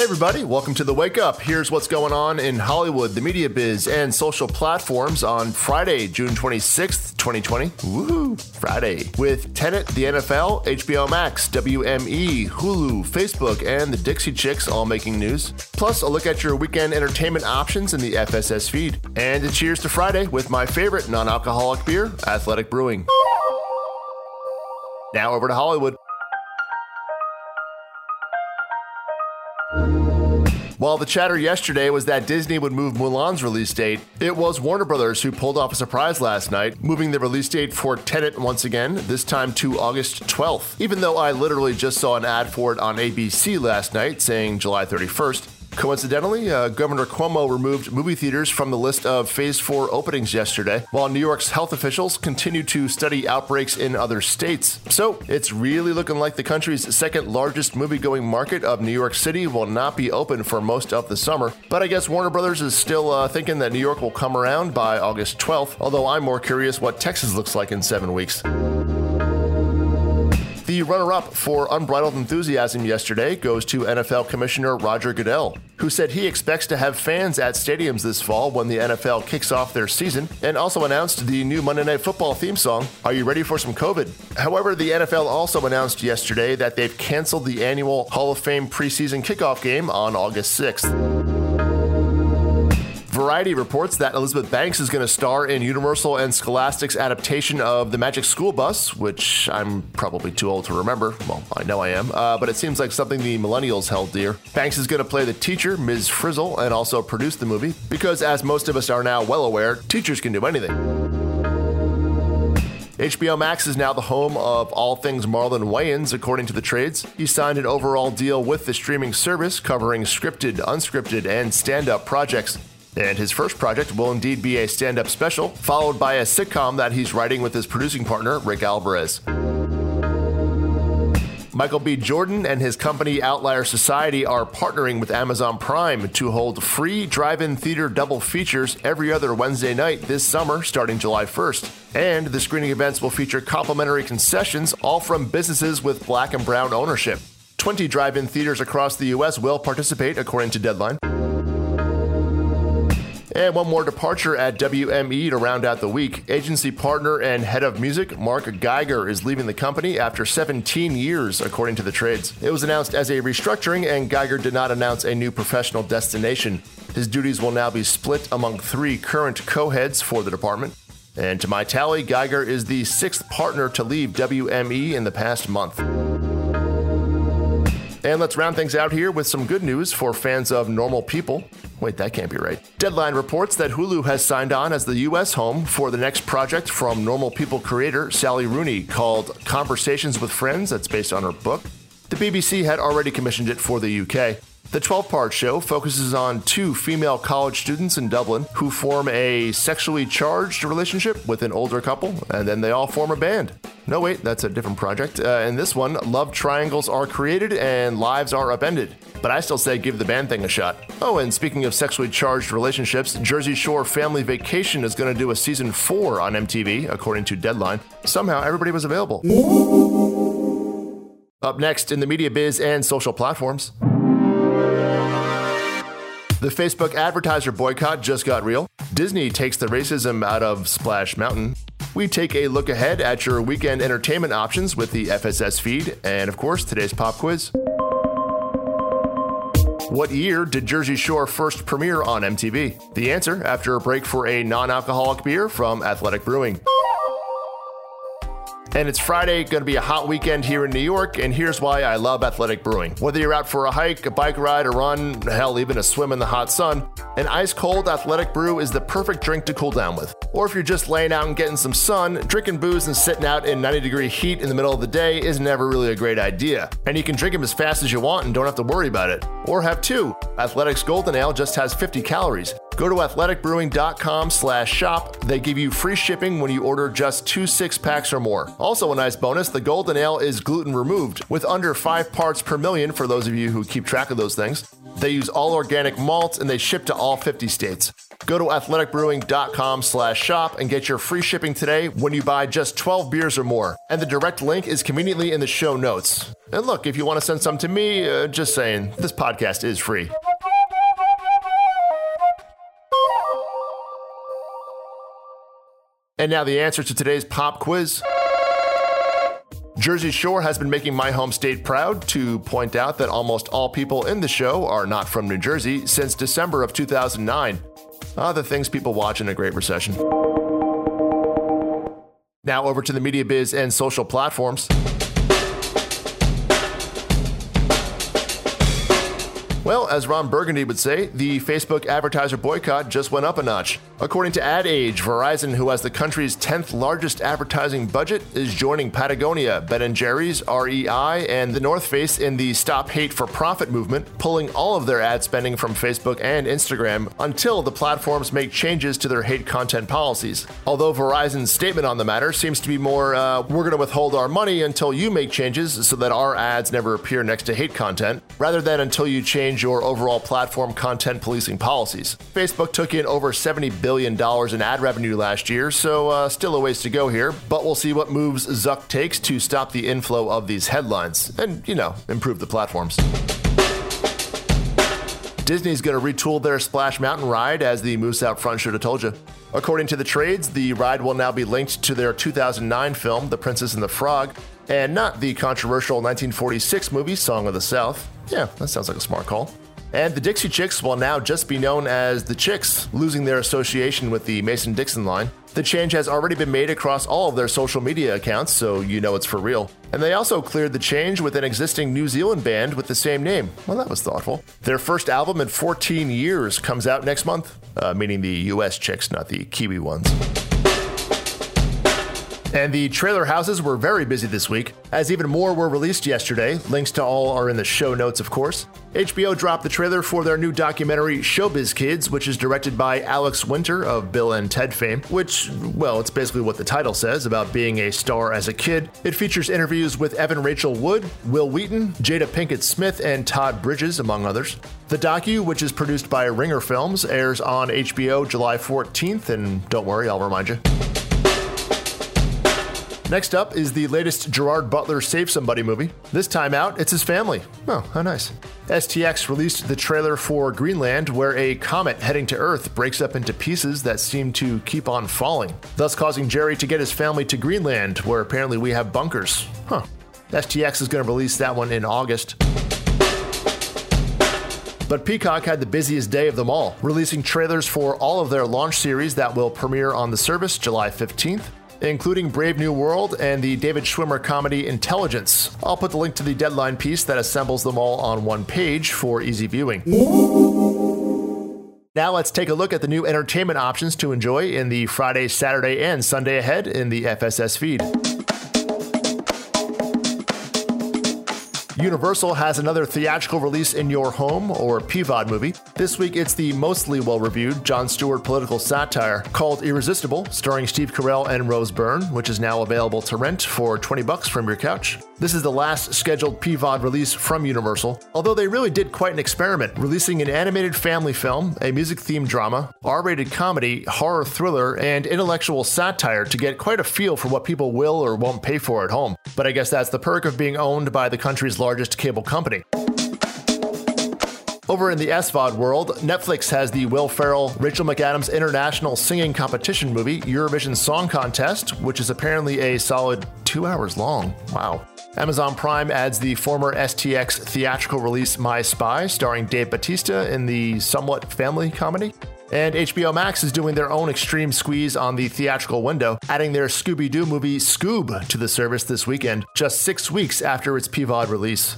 Hey, everybody, welcome to the Wake Up. Here's what's going on in Hollywood, the media biz, and social platforms on Friday, June 26th, 2020. Woohoo! Friday. With Tenet, the NFL, HBO Max, WME, Hulu, Facebook, and the Dixie Chicks all making news. Plus, a look at your weekend entertainment options in the FSS feed. And a cheers to Friday with my favorite non alcoholic beer, Athletic Brewing. Now over to Hollywood. While the chatter yesterday was that Disney would move Mulan's release date, it was Warner Brothers who pulled off a surprise last night, moving the release date for Tenet once again, this time to August 12th. Even though I literally just saw an ad for it on ABC last night saying July 31st, Coincidentally, uh, Governor Cuomo removed movie theaters from the list of Phase 4 openings yesterday, while New York's health officials continue to study outbreaks in other states. So it's really looking like the country's second largest movie going market of New York City will not be open for most of the summer. But I guess Warner Brothers is still uh, thinking that New York will come around by August 12th, although I'm more curious what Texas looks like in seven weeks. The runner up for unbridled enthusiasm yesterday goes to NFL Commissioner Roger Goodell, who said he expects to have fans at stadiums this fall when the NFL kicks off their season, and also announced the new Monday Night Football theme song, Are You Ready for Some COVID? However, the NFL also announced yesterday that they've canceled the annual Hall of Fame preseason kickoff game on August 6th. Variety reports that Elizabeth Banks is going to star in Universal and Scholastic's adaptation of The Magic School Bus, which I'm probably too old to remember. Well, I know I am, uh, but it seems like something the millennials held dear. Banks is going to play the teacher, Ms. Frizzle, and also produce the movie, because as most of us are now well aware, teachers can do anything. HBO Max is now the home of all things Marlon Wayans, according to the trades. He signed an overall deal with the streaming service covering scripted, unscripted, and stand up projects. And his first project will indeed be a stand up special, followed by a sitcom that he's writing with his producing partner, Rick Alvarez. Michael B. Jordan and his company Outlier Society are partnering with Amazon Prime to hold free drive in theater double features every other Wednesday night this summer, starting July 1st. And the screening events will feature complimentary concessions, all from businesses with black and brown ownership. 20 drive in theaters across the U.S. will participate, according to Deadline. And one more departure at WME to round out the week. Agency partner and head of music, Mark Geiger, is leaving the company after 17 years, according to the trades. It was announced as a restructuring, and Geiger did not announce a new professional destination. His duties will now be split among three current co heads for the department. And to my tally, Geiger is the sixth partner to leave WME in the past month. And let's round things out here with some good news for fans of normal people. Wait, that can't be right. Deadline reports that Hulu has signed on as the U.S. home for the next project from Normal People creator Sally Rooney called Conversations with Friends, that's based on her book. The BBC had already commissioned it for the UK. The 12 part show focuses on two female college students in Dublin who form a sexually charged relationship with an older couple, and then they all form a band. No, wait, that's a different project. Uh, in this one, love triangles are created and lives are upended. But I still say give the band thing a shot. Oh, and speaking of sexually charged relationships, Jersey Shore Family Vacation is going to do a season four on MTV, according to Deadline. Somehow everybody was available. Up next in the media biz and social platforms. The Facebook advertiser boycott just got real. Disney takes the racism out of Splash Mountain. We take a look ahead at your weekend entertainment options with the FSS feed, and of course, today's pop quiz. What year did Jersey Shore first premiere on MTV? The answer after a break for a non alcoholic beer from Athletic Brewing. And it's Friday, going to be a hot weekend here in New York, and here's why I love Athletic Brewing. Whether you're out for a hike, a bike ride, a run, hell, even a swim in the hot sun, an ice cold Athletic Brew is the perfect drink to cool down with. Or if you're just laying out and getting some sun, drinking booze and sitting out in 90 degree heat in the middle of the day is never really a great idea. And you can drink them as fast as you want and don't have to worry about it. Or have two. Athletic's Golden Ale just has 50 calories. Go to athleticbrewing.com slash shop. They give you free shipping when you order just two six packs or more. Also, a nice bonus the Golden Ale is gluten removed, with under five parts per million for those of you who keep track of those things. They use all organic malts and they ship to all 50 states. Go to athleticbrewing.com slash shop and get your free shipping today when you buy just 12 beers or more. And the direct link is conveniently in the show notes. And look, if you want to send some to me, uh, just saying, this podcast is free. And now the answer to today's pop quiz. Jersey Shore has been making my home state proud to point out that almost all people in the show are not from New Jersey since December of 2009. Ah, the things people watch in a Great Recession. Now over to the media biz and social platforms. Well, as Ron Burgundy would say, the Facebook advertiser boycott just went up a notch. According to Ad Age, Verizon, who has the country's 10th largest advertising budget, is joining Patagonia, Ben & Jerry's, REI, and The North Face in the Stop Hate for Profit movement, pulling all of their ad spending from Facebook and Instagram until the platforms make changes to their hate content policies. Although Verizon's statement on the matter seems to be more, uh, we're going to withhold our money until you make changes so that our ads never appear next to hate content, rather than until you change your overall platform content policing policies. Facebook took in over $70 billion in ad revenue last year, so uh, still a ways to go here, but we'll see what moves Zuck takes to stop the inflow of these headlines and, you know, improve the platforms. Disney's going to retool their Splash Mountain ride, as the Moose Out Front should have told you. According to the trades, the ride will now be linked to their 2009 film, The Princess and the Frog, and not the controversial 1946 movie Song of the South. Yeah, that sounds like a smart call. And the Dixie Chicks will now just be known as the Chicks, losing their association with the Mason Dixon line. The change has already been made across all of their social media accounts, so you know it's for real. And they also cleared the change with an existing New Zealand band with the same name. Well, that was thoughtful. Their first album in 14 years comes out next month, uh, meaning the US Chicks, not the Kiwi ones. And the trailer houses were very busy this week, as even more were released yesterday. Links to all are in the show notes, of course. HBO dropped the trailer for their new documentary Showbiz Kids, which is directed by Alex Winter of Bill and Ted fame, which, well, it's basically what the title says about being a star as a kid. It features interviews with Evan Rachel Wood, Wil Wheaton, Jada Pinkett Smith, and Todd Bridges, among others. The docu, which is produced by Ringer Films, airs on HBO July 14th, and don't worry, I'll remind you. Next up is the latest Gerard Butler Save Somebody movie. This time out, it's his family. Oh, how nice. STX released the trailer for Greenland, where a comet heading to Earth breaks up into pieces that seem to keep on falling, thus causing Jerry to get his family to Greenland, where apparently we have bunkers. Huh. STX is going to release that one in August. But Peacock had the busiest day of them all, releasing trailers for all of their launch series that will premiere on the service July 15th including Brave New World and the David Schwimmer comedy Intelligence. I'll put the link to the deadline piece that assembles them all on one page for easy viewing. Now let's take a look at the new entertainment options to enjoy in the Friday, Saturday, and Sunday ahead in the FSS feed. Universal has another theatrical release in your home or PVOD movie. This week it's the mostly well reviewed Jon Stewart political satire called Irresistible, starring Steve Carell and Rose Byrne, which is now available to rent for 20 bucks from your couch. This is the last scheduled PVOD release from Universal, although they really did quite an experiment, releasing an animated family film, a music themed drama, R rated comedy, horror thriller, and intellectual satire to get quite a feel for what people will or won't pay for at home. But I guess that's the perk of being owned by the country's largest cable company. Over in the SVOD world, Netflix has the Will Ferrell, Rachel McAdams International Singing Competition movie, Eurovision Song Contest, which is apparently a solid two hours long. Wow. Amazon Prime adds the former STX theatrical release My Spy, starring Dave Bautista in the somewhat family comedy. And HBO Max is doing their own extreme squeeze on the theatrical window, adding their Scooby Doo movie Scoob to the service this weekend, just six weeks after its PVOD release.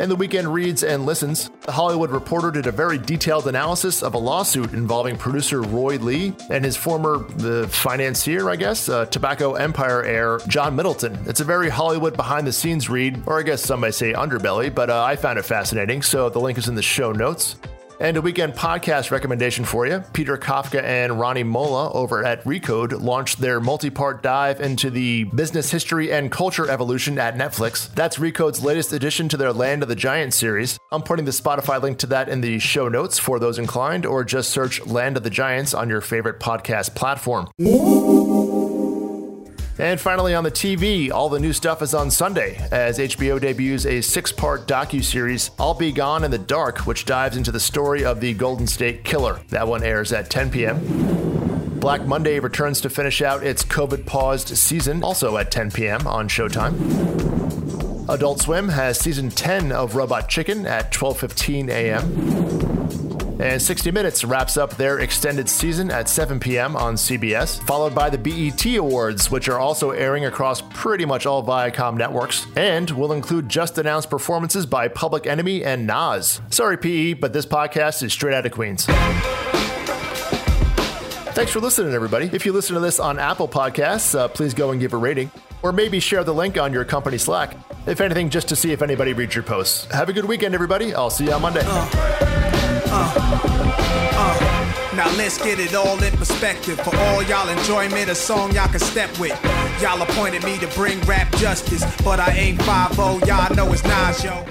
and the weekend reads and listens, The Hollywood Reporter did a very detailed analysis of a lawsuit involving producer Roy Lee and his former uh, financier, I guess, uh, Tobacco Empire heir John Middleton. It's a very Hollywood behind the scenes read, or I guess some might say underbelly, but uh, I found it fascinating, so the link is in the show notes. And a weekend podcast recommendation for you. Peter Kafka and Rani Molla over at Recode launched their multi part dive into the business history and culture evolution at Netflix. That's Recode's latest addition to their Land of the Giants series. I'm putting the Spotify link to that in the show notes for those inclined, or just search Land of the Giants on your favorite podcast platform. And finally, on the TV, all the new stuff is on Sunday as HBO debuts a six part docu-series, I'll Be Gone in the Dark, which dives into the story of the Golden State Killer. That one airs at 10 p.m. Black Monday returns to finish out its COVID paused season, also at 10 p.m. on Showtime. Adult Swim has season 10 of Robot Chicken at 12:15 a.m. And 60 Minutes wraps up their extended season at 7 p.m. on CBS, followed by the BET Awards, which are also airing across pretty much all Viacom networks, and will include just announced performances by Public Enemy and Nas. Sorry, PE, but this podcast is straight out of Queens. Thanks for listening, everybody. If you listen to this on Apple Podcasts, uh, please go and give a rating, or maybe share the link on your company Slack. If anything, just to see if anybody reads your posts. Have a good weekend, everybody. I'll see you on Monday. Uh, uh. Now let's get it all in perspective. For all y'all enjoyment, a song y'all can step with. Y'all appointed me to bring rap justice, but I ain't 5 y'all know it's Nas, yo.